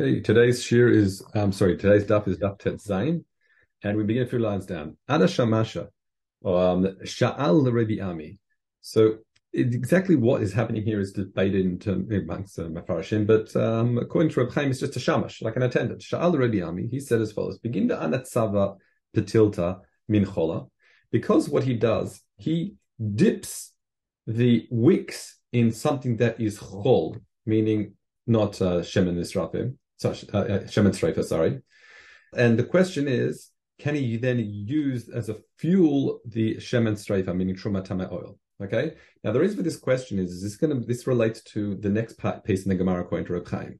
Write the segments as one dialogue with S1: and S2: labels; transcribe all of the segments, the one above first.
S1: Okay, today's shir is, I'm sorry, today's daf is daf tet zayin, and we begin a few lines down. Ada shamasha, um, sha'al Rabbi Ami. So exactly what is happening here is debated in term, amongst uh, mafarashim, but um, according to Reb Chaim, it's just a shamash, like an attendant. Sha'al Rabbi Ami, he said as follows, begin to anatzava petilta min chola, because what he does, he dips the wicks in something that is chol, meaning not uh, shemen nisrafim, sorry, uh, uh shemen streifa, sorry. And the question is, can he then use as a fuel the shemen streifa, meaning truma oil? Okay. Now the reason for this question is, is this going to this relates to the next part, piece in the Gemara according to Reb.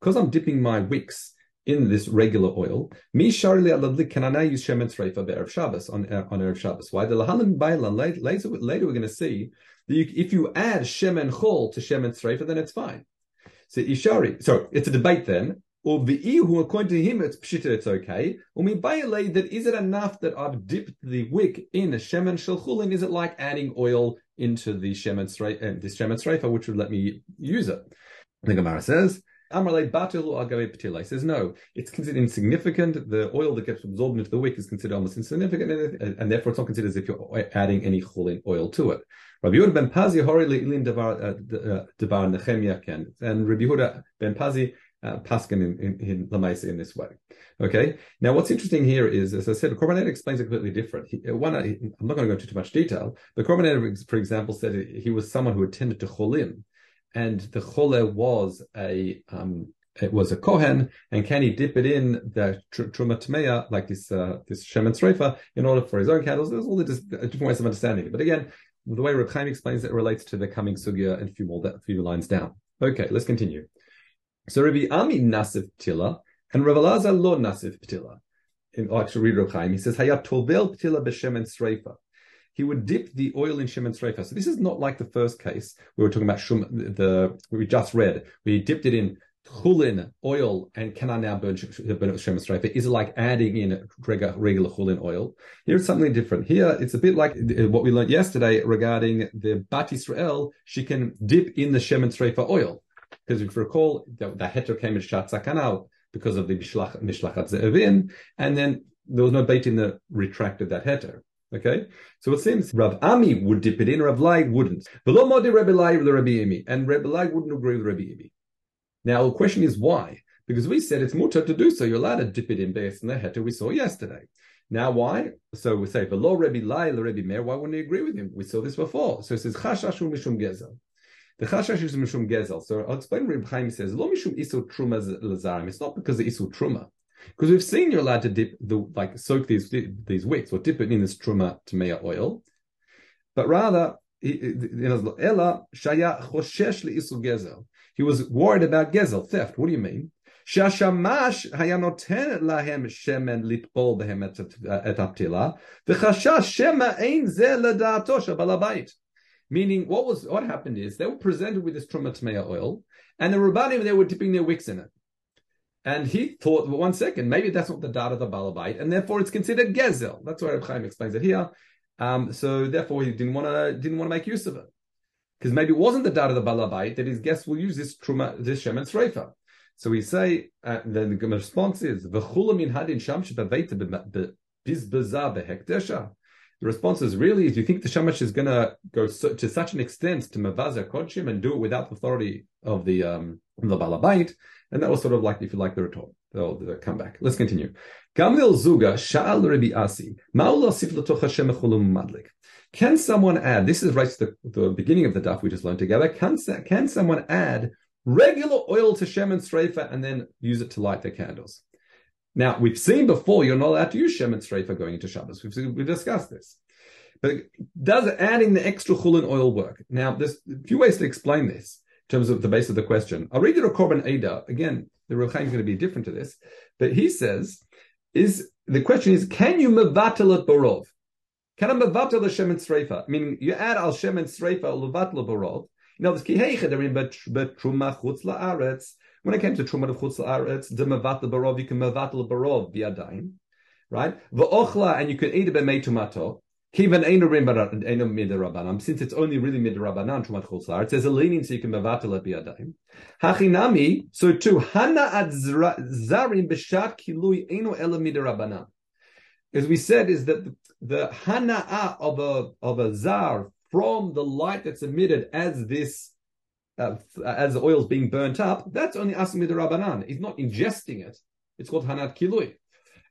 S1: Because I'm dipping my wicks in this regular oil, me sharli can I now use shemen streifa be'erev Shabbos on uh, on erev Shabbos? Why the lahalim bailan later later we're going to see that if you add shemen chol to shemen streifa, then it's fine. So Ishari, so it's a debate then. Or the who according to him it's pshita, it's okay. Or me that is it enough that I've dipped the wick in a shemen shalchulin? Is it like adding oil into the shemen streifa, uh, this shemen streifa, which would let me use it? The Gemara says. Amrale batil agave patila. He says no, it's considered insignificant. The oil that gets absorbed into the wick is considered almost insignificant, and therefore it's not considered as if you're adding any chulin oil to it. Rabbi Yehuda ben Pazi hori le'ilim uh, uh, devar nechemia ken, and Rabbi Yehuda ben Pazi uh, paskin in, in, in Lamaisa in this way. Okay. Now, what's interesting here is, as I said, Korban explains it completely different. He, uh, one, I'm not going to go into too much detail, but Korban for example, said he was someone who attended to cholim, and the chole was a um, it was a kohen, and can he dip it in the truma tmeya like this uh, this shemen sreifa in order for his own candles? There's all the different ways of understanding it. But again, the way Reb Chaim explains it relates to the coming sugya and a few more a few lines down. Okay, let's continue. So Rabbi Ami nasif ptila and Rav Elazar lo nasif ptila. In oh, actually read Reb Chaim, he says hayat tovel ptila b'shemen sreifa. He would dip the oil in shemen sreifa. So this is not like the first case we were talking about shum, the we just read. We dipped it in chulin oil and can I now burn, burn shemen Is it like adding in regular, regular chulin oil? Here it's something different. Here it's a bit like uh, what we learned yesterday regarding the Bat Israel. She can dip in the streifa oil because if you recall, the, the heter came in shat sakanal because of the mishlachat ze'evin, and then there was no bait in the retracted that heter. Okay, so it seems Rav Ami would dip it in, Rav Lai wouldn't. Below Modi Rebbe Lai Rabbi Imi, and Rebbe Lai wouldn't agree with Rabbi Imi. Now, the question is why? Because we said it's mutter to do so. You're allowed to dip it in based on the heter we saw yesterday. Now, why? So we say, below Rebbe Lai, Rebbe Meir, why wouldn't he agree with him? We saw this before. So it says, Chashashu Mishum Gezel. The Chashash is Mishum Gezel. So I'll explain what Rebbe Chaim says, Lo Mishum Isu Truma Lazarim. It's not because of Isu Truma. Because we've seen you're allowed to dip the, like, soak these, these wicks or dip it in this Truma Tamea oil. But rather, Ella Shaya Choshesh Isu Gezel. He was worried about gezel, theft. What do you mean? שהשמש היה נותן להם שמן לטבול בהם את, את הפתילה, וחשש שמא אין זה לדעתו של בעל הבית. Meaning, what was what happened is they were presented with this trumatmea oil, and the rabbanim they were dipping their wicks in it. And he thought, well, one second, maybe that's not the data of the balabite, and therefore it's considered gezel. That's why Reb Chaim explains it here. Um, so therefore, he didn't want to didn't want to make use of it because maybe it wasn't the data of the balabait that his guests will use this truma, this shemen sreifa. So we say, uh, then the response is hadin. The response is really, do you think the shamash is going to go to such an extent to mavaza kodshim and do it without the authority of the um, the balabait? And that was sort of like, if you like, the retort. They'll, they'll come back. Let's continue. Gamil zuga sha'al Rabbi Asi ma'ula sif l'toch Hashem madlik. Can someone add, this is right to the, the beginning of the daf we just learned together, can, can someone add regular oil to Shem and Streifa and then use it to light their candles? Now, we've seen before you're not allowed to use Shem and Streifa going into Shabbos. We've, we've discussed this. But does adding the extra chulin oil work? Now, there's a few ways to explain this in terms of the base of the question. I'll read you a Korban Ada. Again, the Rechaim is going to be different to this. But he says, is the question is, can you mevatel barov? Meaning you add al shemen sreifa levatel barov. You know, this kiheicha they're in betruma chutz laaretz. When it came to truma chutz laaretz, the mevatel barov you can mevatel barov biadain, right? V'ochla and you can eat it b'mei tomato. Kivan Rabbanan, since it's only really mid Rabbanan Trumat Chulsar, it says a leniency you can mevatel at biyadayim. Hachinami, so too, Hana ad zarim b'shat kilui eno ela mid Rabbanan. As we said, is that the, the hana'ah of a of a zar from the light that's emitted as this uh, as the oil is being burnt up, that's only asimid rabbanan. He's not ingesting it. It's called hanat kilui,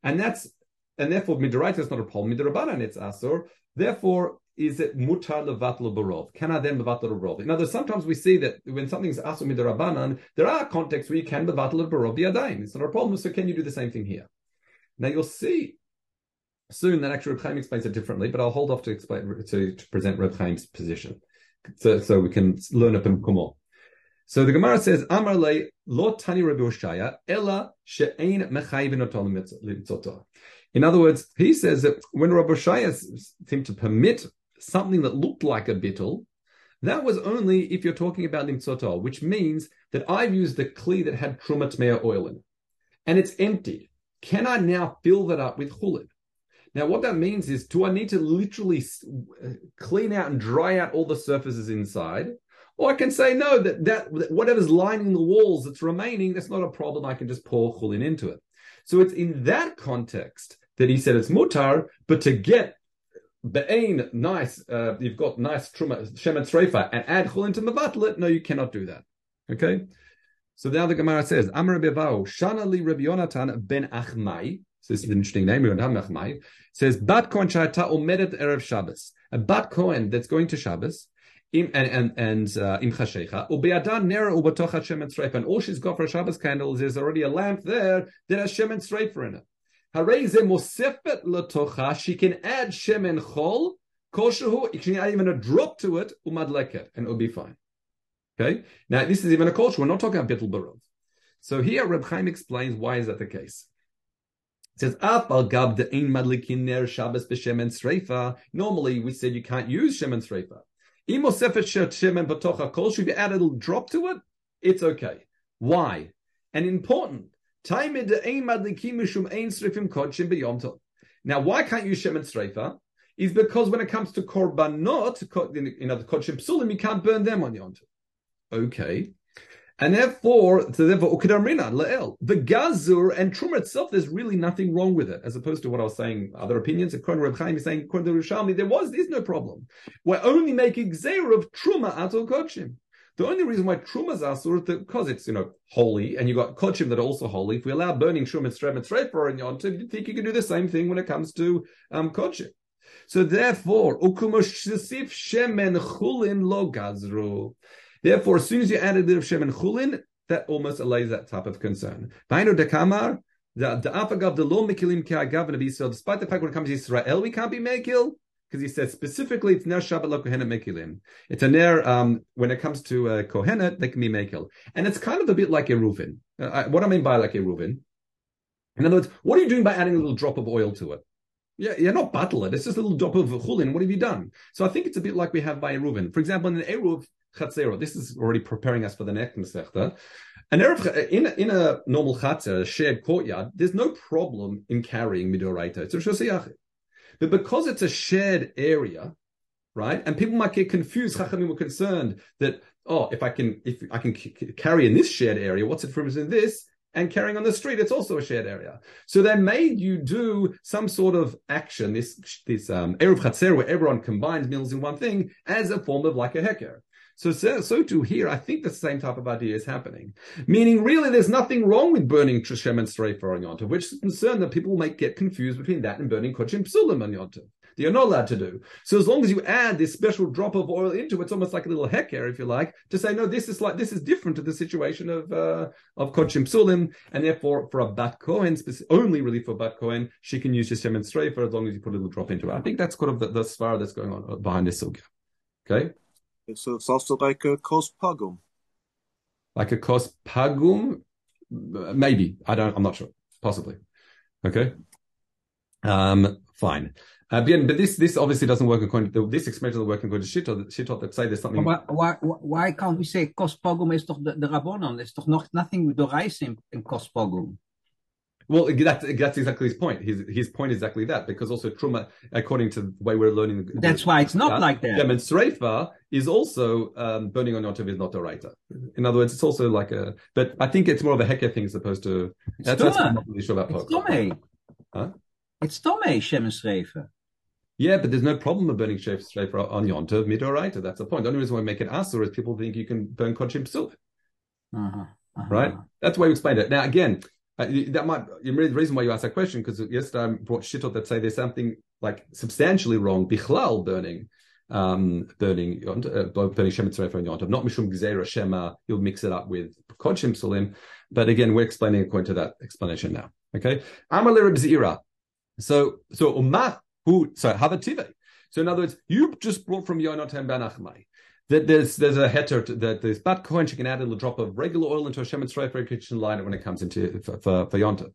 S1: and that's and therefore midoraita is not a problem. Midorabanan it's asur. Therefore, is it mutar levatl barov? Can I then levatl barov? Now, sometimes we see that when something's asur midorabanan, there are contexts where you can levatl barov yadayim. It's not a problem. So can you do the same thing here? Now you'll see soon that actually Reb Chaim explains it differently, but I'll hold off to explain to, to present Reb Chaim's position, so, so we can learn up in Kumor. So the Gemara says, Amar le lo tani Rabbi ella she'ein mechayivin otol In other words, he says that when Rabbi Oshaya seemed to permit something that looked like a bittul, that was only if you're talking about limtzoto, which means that I've used the kli that had trumat mea oil in it, and it's empty. Can I now fill that up with chulin? Now, what that means is, do I need to literally clean out and dry out all the surfaces inside? Or I can say, no, that, that whatever's lining the walls that's remaining, that's not a problem. I can just pour chulin into it. So it's in that context that he said it's mutar, but to get be'ain nice, uh, you've got nice truma, shemet and add chulin to mevatlet, no, you cannot do that. Okay? So now the Gemara says, Amar Rebbe Shana li Rabbi Yonatan ben Achmai, so this is an interesting name, Achmai, says, Bat Kohen Shata Omedet Erev Shabbos. A Bat Kohen that's going to Shabbos, im, and and and uh, im chashecha ubeadan nera ubatoch Hashem and and all she's got for Shabbos candle is already a lamp there that has Shem and Streifer in it. Hareze mosefet latocha she can add Shem and Chol kol she can add even a drop to it umadleket and it'll be fine. Okay, now this is even a culture. We're not talking about bittul barov. So here Reb Chaim explains why is that the case. Says. Normally we said you can't use Shem and Streifa. Should you add a little drop to it? It's okay. Why? And important. Now, why can't you Shem and Streifa? Is because when it comes to korbanot, know, the kodshim psulim, you can't burn them on Yom Tov. Okay. And therefore, so therefore, ukidamrina le'el the gazur and truma itself. There's really nothing wrong with it, as opposed to what I was saying. Other opinions. According to Reb Chaim, is saying according to Rishalmi, there was there's no problem. We're only making zera of truma atul kodshim. The only reason why truma is asur because it's you know holy, and you got kochim that are also holy. If we allow burning truma and strem and for in yontiv, you think you can do the same thing when it comes to um, kodshim. So therefore, ukumosh shemen chulin lo gazru. Therefore, as soon as you add a bit of Shem and Chulin, that almost allays that type of concern. Vainu dekamar, the afagav of the mekilim ke'agav and Israel. Despite the fact when it comes to Israel, we can't be mekil because he says specifically it's ner Shabbat lo kohenet mekilim. It's a ner um, when it comes to uh, kohenet they can be mekil, and it's kind of a bit like a Reuven. Uh, what I mean by like a Reuven, in other words, what are you doing by adding a little drop of oil to it? Yeah, you're not battle it. It's just a little drop of chulin. What have you done? So I think it's a bit like we have by Reuven. For example, in an Eruv, chatzero. This is already preparing us for the next Masechta. An erev in in a normal chatzer, a shared courtyard, there's no problem in carrying midoraita. It's a But because it's a shared area, right? And people might get confused. Chachamim were concerned that oh, if I can if I can carry in this shared area, what's it for in this? And carrying on the street, it's also a shared area. So they made you do some sort of action, this this um, erev chatzer, where everyone combines meals in one thing, as a form of like a heker. So, so, so too here, I think the same type of idea is happening. Meaning, really, there's nothing wrong with burning Trishem and Streifer on Yontav, which is concerned that people might get confused between that and burning Kochim Psulim on. That you're not allowed to do. So as long as you add this special drop of oil into it, it's almost like a little hecker, if you like, to say, no, this is like, this is different to the situation of, uh, of Kochim Psulim, and therefore for a Bat Kohen, only really for Bat Kohen, she can use Shem and Streifer as long as you put a little drop into it. I think that's kind of the, the that's going on behind this sugya. Okay?
S2: So it's also like a kos pagum.
S1: Like a kos pagum? Maybe. I don't, I'm not sure. Possibly. Okay. Um, fine. Uh, but, but this this obviously doesn't work according to this explanation doesn't work according to Shittot. Shittot that say there's something.
S3: Why, why, why can't we say kospogum is toch the, the Rabbonon? There's toch nog nothing with the rice in, in kospogum.
S1: Well, that's that's exactly his point. His his point is exactly that because also truma, according to the way we're learning, the-
S3: That's why it's not like that.
S1: Shemen Sreifa is also um, burning on Yontav is not a writer. In other words, it's also like a. But I think it's more of a hecker thing as opposed to.
S3: It's
S1: That's, that's I'm not really sure about.
S3: It's. Tomei.
S1: Huh?
S3: It's Tomei, Shemen Sreifa.
S1: Yeah, but there's no problem with burning Shef Sreifa on Yontav midoraita. That's the point. The only reason why we make it asur is people think you can burn Kodshim Psul.
S3: Uh-huh. uh-huh.
S1: Right? That's the way we explained it. Now, again, that might the reason why you asked that question because yesterday I brought shittot that say there's something like substantially wrong. Bichlal burning, um, burning, uh, burning Shemet Tzrefa and Yontav, not Mishum Gzeira Shema. You'll mix it up with Kodshim Sulim. But again, we're explaining according to that explanation now. Okay. Amar le Reb Zira. So, so Umah, who, so Havative. So in other words, you just brought from Yonatan Ben Achmai that there's there's a heter that there's bat coin she can add a little drop of regular oil into a shemen stripe for a kitchen liner when it comes into for, for, for yonta.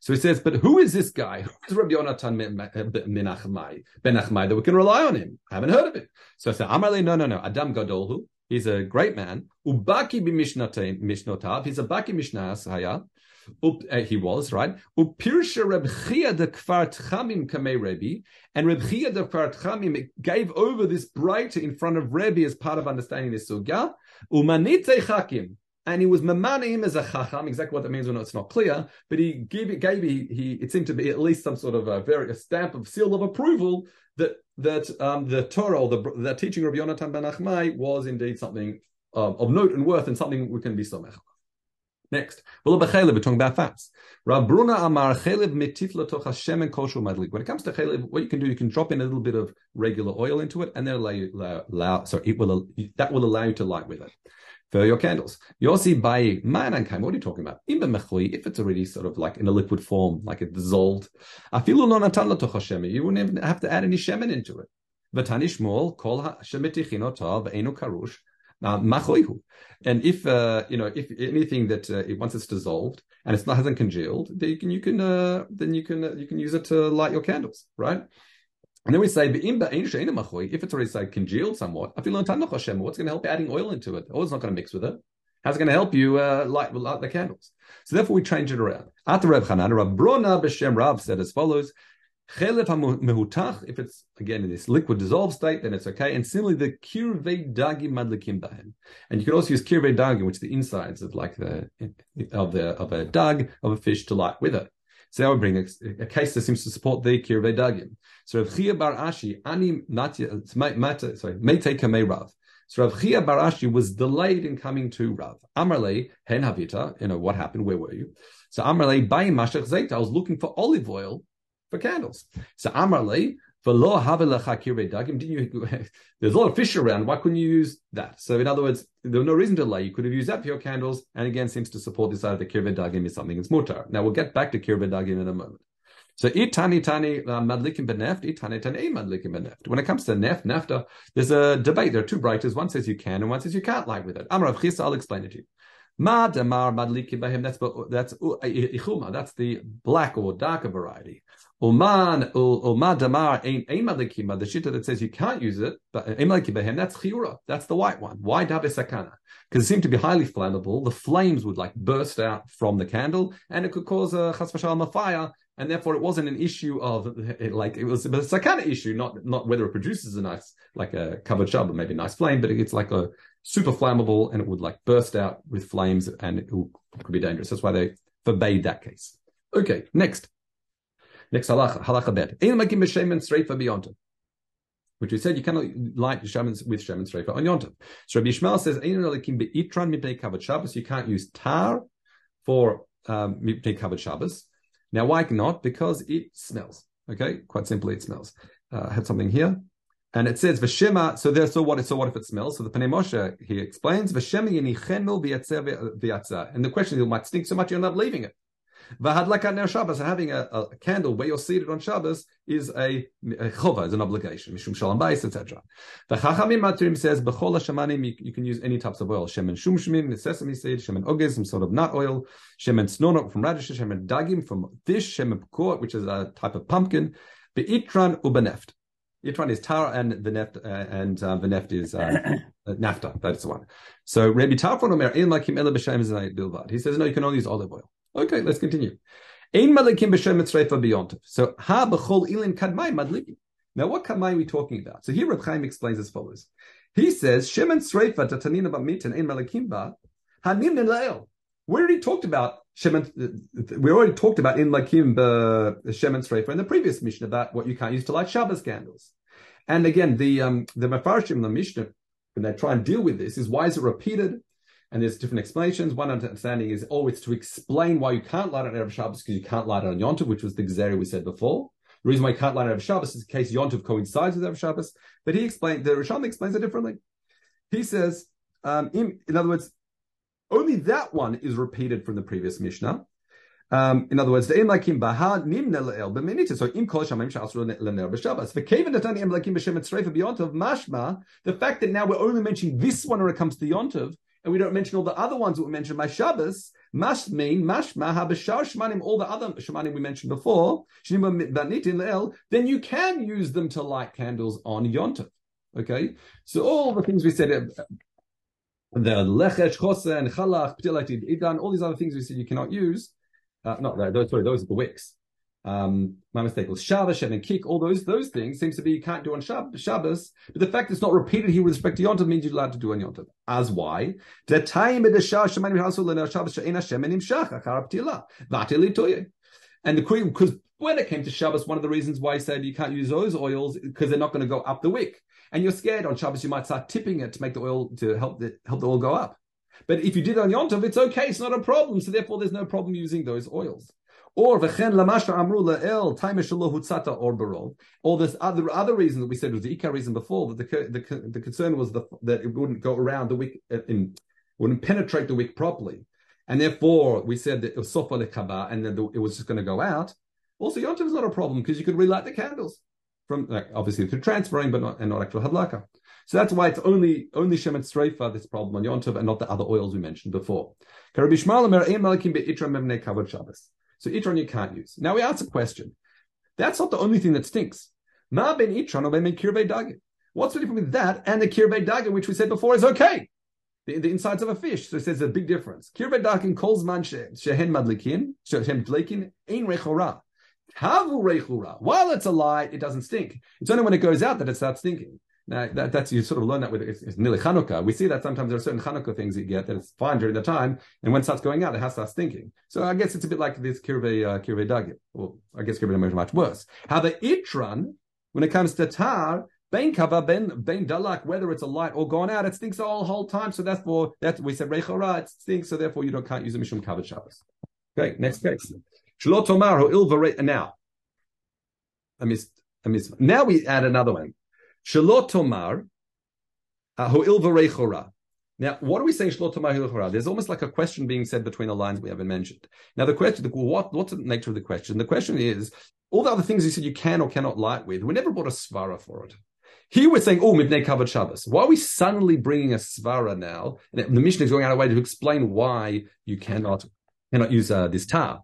S1: So he says, but who is this guy? Who is Rabbi Yonatan ben Achmai that we can rely on him? I haven't heard of it. So I said, Amarle, no, no, no. Adam Gadolhu. He's a great man. Ubaki b'mishnatein mishnotav. He's a baki mishnahs haya. Uh, he was right. Upirsha Reb Chia de Kfar Tchamim kamei Rebbe, and Reb Chia de Kfar Tchamim gave over this bright in front of Rebbe as part of understanding this sugya. Umanite Chakim, and he was mamana him as a chacham. Exactly what that means, not, it's not clear. But he gave it, gave he, he it seemed to be at least some sort of a very a stamp of seal of approval that that um, the Torah, or the the teaching of Yonatan ben Achmai was indeed something um, of note and worth, and something we can be somech. Next, we're talking about fats. Rav Bruna Amar chelev mitif latoch Hashem and kosher madlik. When it comes to chelev, what you can do, you can drop in a little bit of regular oil into it, and then allow you, allow, allow sorry, it will that will allow you to light with it for your candles. Yossi by ma'anankam. What are you talking about? Imba mechui, if it's already sort of like in a liquid form, like it dissolved. Afilu no natan latoch Hashem. You wouldn't even have to add any shemen into it. V'tani shmol kol ha'shemetichinotav ve'enu karush. Now, machoihu. And if uh, you know, if anything that uh, it, once it's dissolved and it's not hasn't congealed, then you can you can uh, then you can uh, you can use it to light your candles, right? And then we say, if it's already say congealed somewhat, what's going to help adding oil into it? Oil's not going to mix with it. How's it going to help you uh, light, light the candles? So therefore, we change it around. After Reb Chanan, Rab Brona b'Shem Rav said as follows: If it's again in this liquid dissolved state, then it's okay. And similarly, the kirvei dagim madlikim bahem, and you can also use kirvei dagim, which is the insides of like the of the of a dug of a fish to light with it. So that would bring a, a case that seems to support the kirvei dagim. So Rav Chia Bar Ashi ani matya sorry mete kamei Rav. So Rav Chia Bar Ashi was delayed in coming to Rav. Amarle hen havita. You know what happened? Where were you? So Amarle bayim mashach zayt. I was looking for olive oil for candles. So Amarle, v'lo havelecha kirvei dagim. Didn't you? There's a lot of fish around. Why couldn't you use that? So in other words, there was no reason to delay. You could have used that for your candles. And again, seems to support this idea that kirvei dagim is something that's mutar. Now we'll get back to kirvei dagim in a moment. So itani tani uh, madlikim beneft, itani tani madlikim beneft. When it comes to neft, nefta, there's a debate. There are two writers. One says you can, and one says you can't light with it. Amar Chisa, I'll explain it to you. Ma damar madlikim bahem. That's that's uh, ichuma. That's the black or darker variety. Uman uma damar. The shita that says you can't use it, but bahem. That's chiura. That's the white one. Why dabe sakana? Because it seemed to be highly flammable. The flames would like burst out from the candle, and it could cause a chas v'shalom a fire and therefore it wasn't an issue of like it was a sakana issue, not not whether it produces a nice like a covered shab or maybe a nice flame, but it's like a super flammable and it would like burst out with flames and it could be dangerous. That's why they forbade that case. Okay, next. Next halacha, halacha bet. beyond which we said you cannot light shamans with shaman streifa on yontav. So Rabbi Yishmael says, you can't use tar for um, covered Shabbos. Now, why not? Because it smells. Okay, quite simply, it smells. Uh, I had something here, and it says v'shema. So there, so what? So what if it smells? So the Pnei Moshe he explains v'yatzer And the question is, it might stink so much you'll end up leaving it. Ner Shabbos, and having a, a, candle where you're seated on Shabbos is a, a chova, is an obligation. Mishum shalom bais, etc. The Chachamim Maturim says b'chol hashamanim you, can use any types of oil. Shemen shumshmim, sesame seed, shemen ogez, some sort of nut oil, shemen snonok from radishes, shemen dagim from fish, shemen pekor, which is a type of pumpkin, be'itran ubeneft. Itran is tar and the neft, uh, and uh, the neft is uh, nafta. That's the one. So Rabbi Tarfon Omer, He says no, you can only use olive oil. Okay, let's continue. Ein beyontiv. So ha ilin kadmai madlikim. Now, what kadmai are we talking about? So here Reb Chaim explains as follows. He says, Shemen Sreifa Tatanina Bamitin Ein Malakim Ba Hanim Nelael. We already talked about Shemen. We already talked about in Lakim Shemen Sreifa in the previous mission about what you can't use to light Shabbos candles. And again, the um, the Mefarshim, the Mishnah, when they try and deal with this, is why is it repeated? And there's different explanations. One understanding is, oh, it's to explain why you can't light on Erev Shabbos because you can't light on Yom Tov, which was the Gzeri we said before. The reason why you can't light on Erev Shabbos is in case Yom Tov coincides with Erev Shabbos. But he explained, the Rishon explains it differently. He says, um, in, in, other words, only that one is repeated from the previous Mishnah. Um, in other words, the im lakim baha nimna le'el b'minita. So im kol shamim shasru le'ner b'shabbos. V'keven natani im lakim b'shem etzreif b'yontov mashma. The fact that now we're only mentioning this one when it comes to Yontov, and we don't mention all the other ones that we mentioned by Shabbos, must mean mashma habashar shmanim, all the other shmanim we mentioned before, then you can use them to light candles on Yontov. Okay, so all the things we said, uh, the lechesh, chosen, chalach, ptilat, idan, all these other things we said you cannot use. Uh, not that, those, sorry, those are the wicks. Um, my mistake was Shabbos, and Kik, all those those things seems to be you can't do on Shab- Shabbos, but the fact it's not repeated here with respect to Yontav means you're allowed to do on Yontav. As why? The time of the Shabbos Shabbos Vatili And the queen because when it came to Shabbos, one of the reasons why he said you can't use those oils because they're not going to go up the wick, and you're scared on Shabbos you might start tipping it to make the oil to help the help the oil go up. But if you did on Yontav, it's okay, it's not a problem. So therefore, there's no problem using those oils. Or v'chen lamasha amru la'el taimeshalo hutzata or barol. All this other other reason that we said was the ikar reason before that the the, the concern was the, that it wouldn't go around the wick uh, in wouldn't penetrate the wick properly, and therefore we said that it was sofa lekaba and then it was just going to go out. Also, yontiv is not a problem because you could relight the candles from like, obviously through transferring, but not and not actual hadlaka. So that's why it's only only streifa this problem on yontiv and not the other oils we mentioned before. So Itron you can't use. Now we ask a question. That's not the only thing that stinks. Ma ben Itron or ben kirbei dagin. What's the difference with that and the kirbei dagin, which we said before is okay? The, the insides of a fish. So it says a big difference. Kirbei dagin calls man shehen madlikin, shehen madlikin, ein rechora. Kavu rechora. While it's a light, it doesn't stink. It's only when it goes out that it starts stinking. Now that, that's you sort of learn that with it's, it's nearly Hanukkah. We see that sometimes there are certain Hanukkah things you get that it's fine during the time, and when it starts going out, it has to start stinking. So I guess it's a bit like this kirve uh, kirve dagit. Well, I guess kirve is much worse. How the itran, when it comes to tar, ben kava ben ben dalak, whether it's a light or gone out, it stinks all whole time. So therefore, that we said rechora, it stinks. So therefore, you don't can't use a mishum kavod Shabbos. Okay, next case. Shalot tomar ho Now, I missed. I missed. Now we add another one. Shalot Tomar, Ho'il V'rechora. Now, what are we saying? Shalot Tomar Ho'il There's almost like a question being said between the lines we haven't mentioned. Now, the question, what, what's the nature of the question? The question is, all the other things you said you can or cannot light with, we never brought a svara for it. Here we're saying, oh, Mibnei covered Shabbos. Why are we suddenly bringing a svara now? And the Mishnah is going out of way to explain why you cannot cannot use uh, this tar.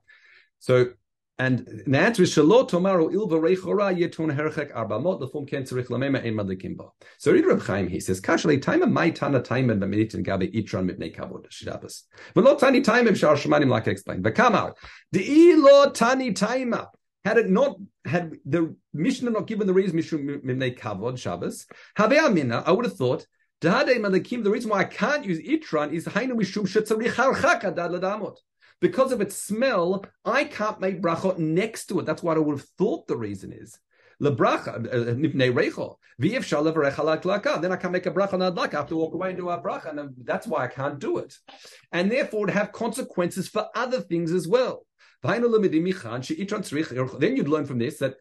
S1: So and the answer is Shalot Tomaru Ilva Reichora Yetun Herchek Arbamot Lefum Ken Tzarich Lamema Ein Madlikimbo. So read Reb Chaim. He says Kashali Taima Mai Tana Taima and Gabe Itran Mibnei Kavod Shabbos. V'lo Tani Taima Shar Shemanim I explained. V'Kamar the Ilo Tani Taima. Had it not had the Mishnah not given the reason Mishum Mibnei Kavod Shabbos, Have Amina, I would have thought. The reason why I can't use Itran is Hainu Mishum Shetzarich Harchak Adad Ladamot because of its smell, I can't make brachot next to it. That's what I would have thought the reason is. Uh, laka. Then I can't make a bracha on adlaka. I have to walk away and do a bracha, and that's why I can't do it. And therefore, it have consequences for other things as well. Then you'd learn from this that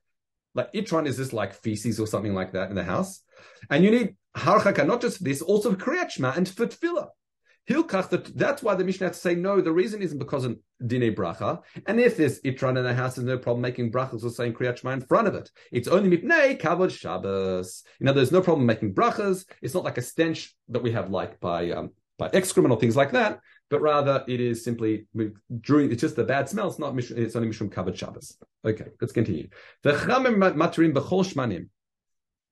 S1: like itron is this like feces or something like that in the house, and you need harchaka not just for this, also for kriyat and for tefillah. That's why the Mishnah has to say no. The reason isn't because of dine bracha. And if there's itran in the house, there's no problem making brachas or saying kriyat shema in front of it. It's only mipnei kavod Shabbos. You know, there's no problem making brachas. It's not like a stench that we have like by um, by excrement or things like that. But rather, it is simply during. It's just the bad smell. It's not. It's only mishum kavod Shabbos. Okay, let's continue. The chamim materim bechol shmanim.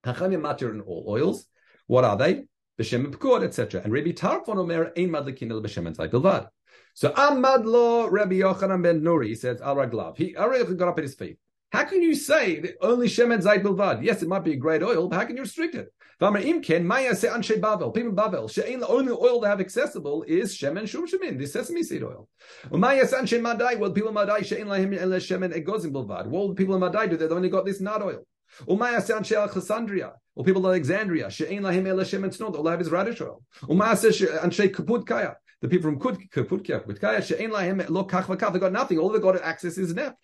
S1: Hachamim matir in all oils. What are they? B'shem pekor, etc. And Rabbi Tarfon Omer ein madlikin el b'shem entzai bilvad. So Ahmad lo Rabbi Yochanan ben Nuri says Al Raglav. He already got up at his feet. How can you say that only Shemen Zayt Bilvad? Yes, it might be a great oil, but how can you restrict it? Imken Maya se anshe Babel. People in Babel. The only oil they have accessible is Shemen Shum Shemin, the sesame seed oil. Maya se anshe Madai. Well, people in Madai she'ain lahim ele Shemen egozim Bilvad. The people Madai do? They've only got this nut oil. Umaya se anshe Alexandria. Or people of Alexandria. She'ain lahim ele Shemen Tznud. All they have is radish oil. Umaya se anshe Kaput Kaya. The people from Kaputkaya, Kaputkaya, she'ain lahim lo kach v'kach. They got nothing. All they got access is neft.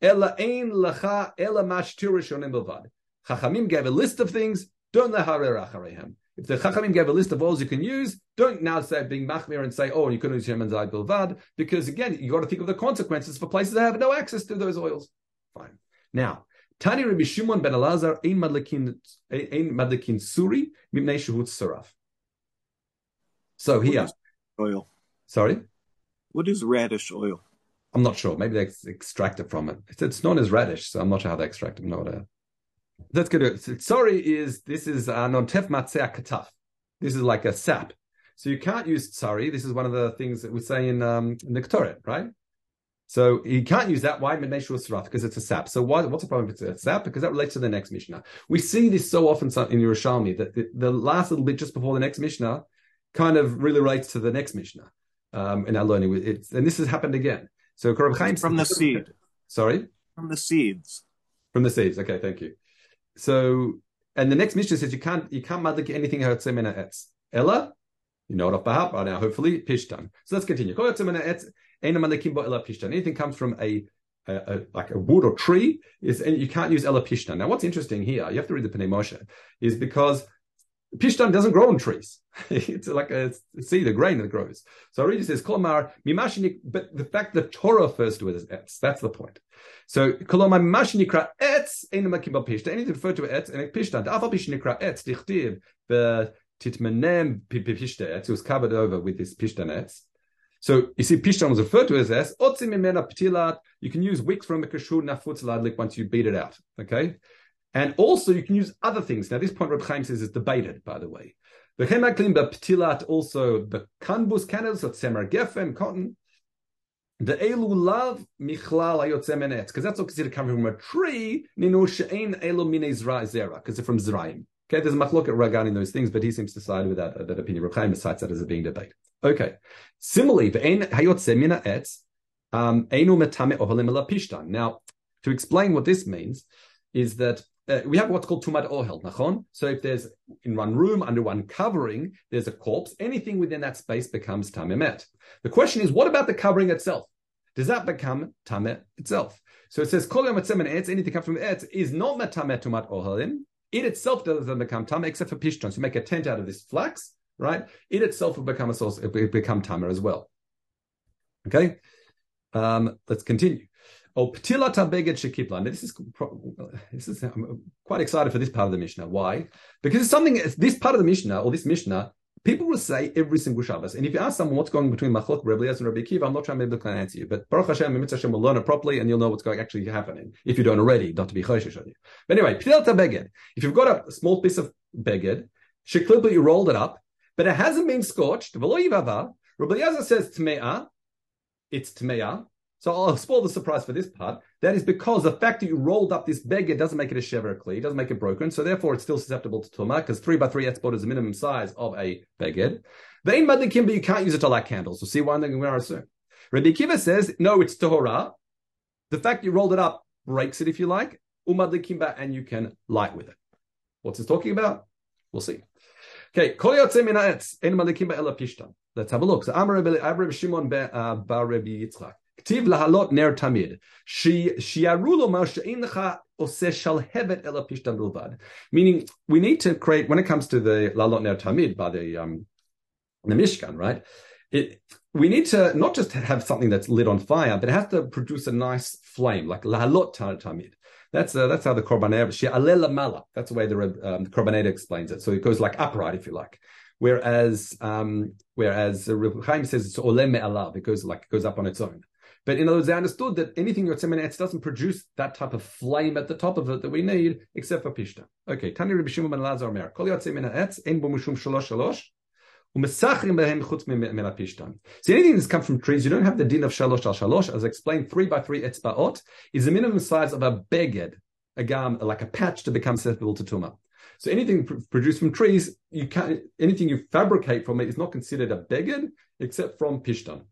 S1: Ela ein lacha ela mashtir rishonim bilvad. Chachamim gave a list of things. Don't leharer acharehem. If the Chachamim gave a list of oils you can use, don't now say being machmir and say, oh, you can use Shemen Zayit Bilvad, because again, you got to think of the consequences for places that have no access to those oils. Fine. Now, Tani Rabbi Shimon ben Elazar ein madlikin ein madlikin suri mimnei saraf. So here,
S2: oil.
S1: sorry.
S2: What is radish oil?
S1: I'm not sure. Maybe they ex- extract it from it. It's, it's known as radish, so I'm not sure how they extract it. No, idea. That's good. Sorry is this is uh, non-tef matzeh kataf. This is like a sap. So you can't use sorry. This is one of the things that we say in um, in the Ketores, right? So you can't use that. Why? Because it's a sap. So why, what's the problem if it's a sap? Because that relates to the next Mishnah. We see this so often in Yerushalmi that the, the last little bit just before the next Mishnah kind of really relates to the next Mishnah um, in our learning. It's, and this has happened again. So Korab Chaim
S2: From the seed.
S1: Sorry,
S2: From the seeds.
S1: from the seeds. Okay, thank you. So and the next Mishnah says you can't you can't madlik anything hertzemena etz. Ella, you know it off by heart by now. Hopefully, pishtan. So let's continue. Pishtan. Anything comes from a a, a, like a wood or tree is and you can't use ella pishtan. Now, what's interesting here, you have to read the Pnei Moshe, is because Pishtan doesn't grow on trees. it's like a seed, a grain that grows. So Aridi says, Kolomar, mimashini, but the fact that Torah refers to it as etz, that's the point. So, Kolomar mimashnikra etz, enemakim pishtan, anything referred to etz, and pishtan, afal pishnikra etz, dichtiv, the titmenem pishta etz, it was covered over with this pishtan etz. So you see, pishtan was referred to as. Otzim imena ptilat. You can use wicks from a kashu nafutz ladlik once you beat it out. Okay. And also, you can use other things. Now, this point Reb Chaim says is debated, by the way. The chemaklim b'ptilat also the kanbus candles of tzemer gefen cotton. The elu lav michlal ayotze menetz because that's all considered coming from a tree. Ninu she'ein elu mine zera because they're from zraim. Okay, there's a machlok at Ragan in those things, but he seems to side with that, that opinion. Reb Chaim cites that as a being debate. Okay. Similarly, um. Now, to explain what this means is that uh, we have what's called tumat ohel, nachon. So if there's in one room under one covering, there's a corpse. Anything within that space becomes tamemet. The question is, what about the covering itself? Does that become tamet itself? So it says kol etz, anything comes from etz is not metamet tumat ohelim. It itself doesn't become tamet except for pishton. So you make a tent out of this flax, right? It itself will become a source. It will become tamer as well. Okay, um, let's continue. Oh, ptilat beged shekipla. This is this is I'm quite excited for this part of the Mishnah. Why? Because it's something. This part of the Mishnah or this Mishnah, people will say every single Shabbos. And if you ask someone what's going on between Machlok, Eliezer, and Rabbi Akiva, I'm not trying to be able to answer you. But Baruch Hashem, Mitzvah Hashem will learn it properly, and you'll know what's going actually happening if you don't already. Not to be choshesh on you. But anyway, ptilat beged. If you've got a small piece of beged, shekipla, you rolled it up, but it hasn't been scorched. V'lo. Rabbi Eliezer says tmeah. It's tmeah. So I'll spoil the surprise for this part. That is because the fact that you rolled up this beggar doesn't make it a shever kli, doesn't make it broken. So therefore, it's still susceptible to tumah because three by three etzbot is the minimum size of a beggar. The in madlikim, but you can't use it to light candles. We'll see why in the Gemara soon. Rabbi Kiva says no, it's tahora. The fact you rolled it up breaks it if you like. Umadlikimba, and you can light with it. What's this talking about? We'll see. Okay, Kol Yotzei Min Ein Malikim Ba'ela Pishtan. Let's have a look. So Amar Rabbi Shimon uh, Bar Rabbi Yitzchak. Ktiv lahalot ner tamid. Shiaru lo ma'ashein ose shal hevet ela pishtan bilvad. Meaning, we need to create, when it comes to the lahalot ner tamid by the, um, the Mishkan, right? It, we need to not just have something that's lit on fire, but it has to produce a nice flame, like lahalot tamid. That's uh, that's how the korbaner she'aleh mala. That's the way the, um, the korbaner explains it. So it goes like upright, if you like. Whereas um, whereas Reb Chaim says it's olem me'alav, it goes like it goes up on its own. But in other words, they understood that anything Yotzei Etz doesn't produce that type of flame at the top of it that we need, except for Pishta. Okay, Tani Rabbi Shimon ben Lazar Mer. Kol Yotzei Etz, ein bo mushum shalosh shalosh, So anything that's come from trees, you don't have the din of shalosh al shalosh. As I explained, three by three etzbaot is the minimum size of a beged, a gam, like a patch to become susceptible to tumah. So anything pr- produced from trees, you can't, anything you fabricate from it is not considered a beged except from pishtan.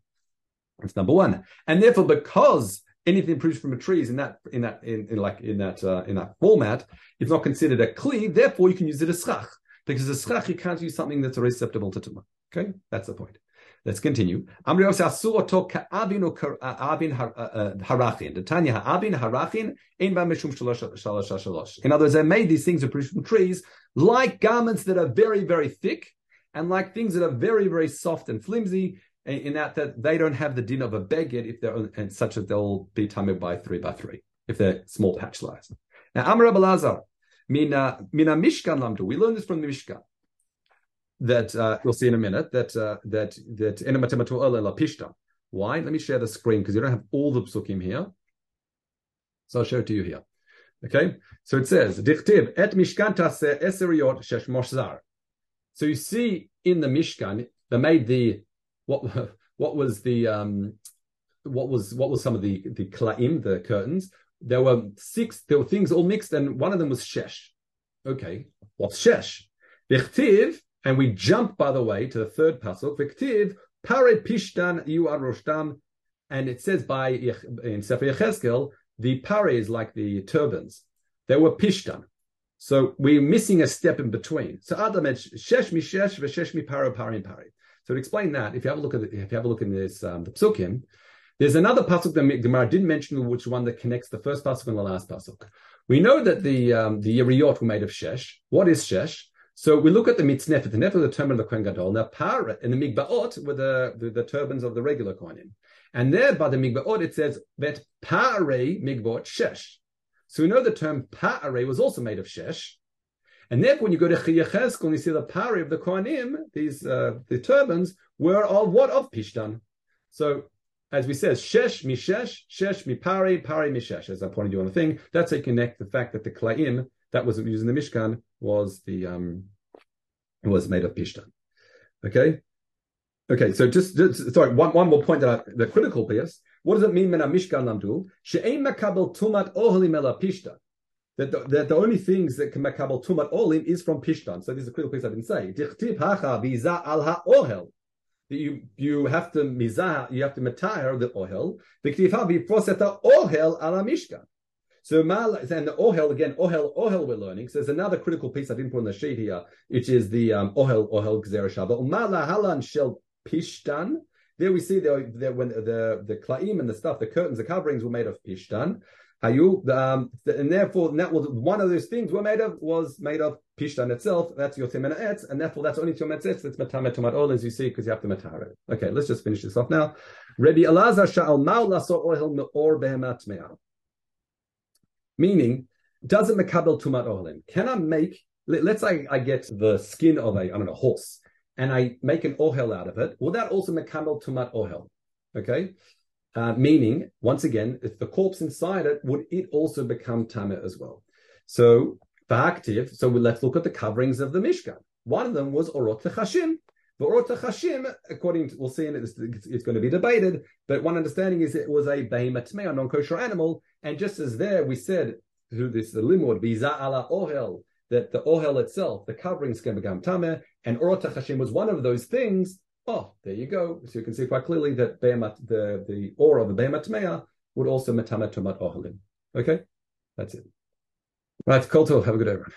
S1: That's number one. And therefore, because anything produced from a tree is in that, in that, in, in like, in that, uh, in that format, it's not considered a kli, therefore you can use it as schach. Because as schach, you can't use something that's already susceptible to tumah. Okay? That's the point. Let's continue. Amri ka'abin or harachin. The ha'abin harachin shalosh. In other words, they made these things that produced from trees like garments that are very, very thick and like things that are very, very soft and flimsy eh, in that that they don't have the din of a beged if they're and such that they'll be tamid by three by three if they're small patch size. Now Amar Balazar, mina mina mishkan lamdu. We learn this from the Mishkan that uh, we'll see in a minute that uh, that that la pishta. Why? Let me share the screen because you don't have all the psukim here. So I'll show it to you here. Okay, so it says dichtiv et mishkan eseriot shesh moshzar. So you see in the Mishkan they made the what what was the um what was what was some of the the klaim the curtains there were six there were things all mixed and one of them was shesh. Okay what's shesh? Vichtiv, and we jump by the way to the third pasuk. Vichtiv, pare pishtan you are roshtam and it says by in Sefer Yechezkel the pare is like the turbans. They were pishtan. So we're missing a step in between. So Adam shesh mi shesh v'shesh mi paro parim pare. So to explain that, if you have a look at the, if you have a look in this um, the psukim, there's another pasuk that Gemara didn't mention, which one that connects the first pasuk and the last pasuk. We know that the um, the yeriyot were made of shesh. What is shesh? So we look at the mitznefet. The nefet the term of the kohen gadol. Now para and the migbaot were the, the, the turbans of the regular kohenim, and there by the migbaot it says that pare migbaot shesh. So we know the term pare was also made of shesh. And therefore, when you go to Chiyacheskel and you see the pari of the Kohanim, these uh, the turbans were of what of Pishtan. So, as we said, shesh mishesh, shesh mi pari, mishesh. As I pointed you on the thing, that's how you connect the fact that the klaim that was used in the Mishkan was the um was made of Pishtan. Okay. Okay, so just, just sorry, one, one more point that I, the critical piece. What does it mean when a Mishkan lamdu? She'ein makabel tumat oholim ela that the, that the only things that can makabel tumat olim is from pishtan. So this is a critical piece I didn't say. Dichtib hacha biza al ha'ohel. You you have to mizah, you have to retire the ohel. Ohel ala mishkan. So and the ohel again, ohel ohel we're learning. So there's another critical piece I didn't put on the sheet here, which is the um, ohel ohel gzera shaba. Umala halan shel pishtan. There we see there, there when the the klaim and the stuff, the curtains, the coverings were made of pishtan. Hayu, um, and therefore that was one of those things were made of was made of pishtan itself. That's your and etz, and therefore that's only your etz. That's metamet tomat ol as you see because you have to metar it. Okay, let's just finish this off now. Rabbi Elazar sha'al me'or behemat. Meaning, does it mekabel tumat olim? Can I make? Let's say I get the skin of a I don't know horse, and I make an ohel out of it. Will that also mekabel tumat ohel? Okay. Uh, meaning, once again, if the corpse inside it, would it also become tameh as well? So, active, so let's look at the coverings of the Mishkan. One of them was Orot Chashim. The Orot Chashim, according to, we'll see it's, it's, going to be debated, but one understanding is it was a behemoth a non-kosher animal, and just as there we said, through this limud, biza ala ohel, that the ohel itself, the coverings can become tameh, and Orot Chashim was one of those things Oh, there you go. So you can see quite clearly that the, the ore of the Be'emat Tmeah would also metamet tomat ohalim. Okay? That's it. Right, Kol Have a good day, everyone.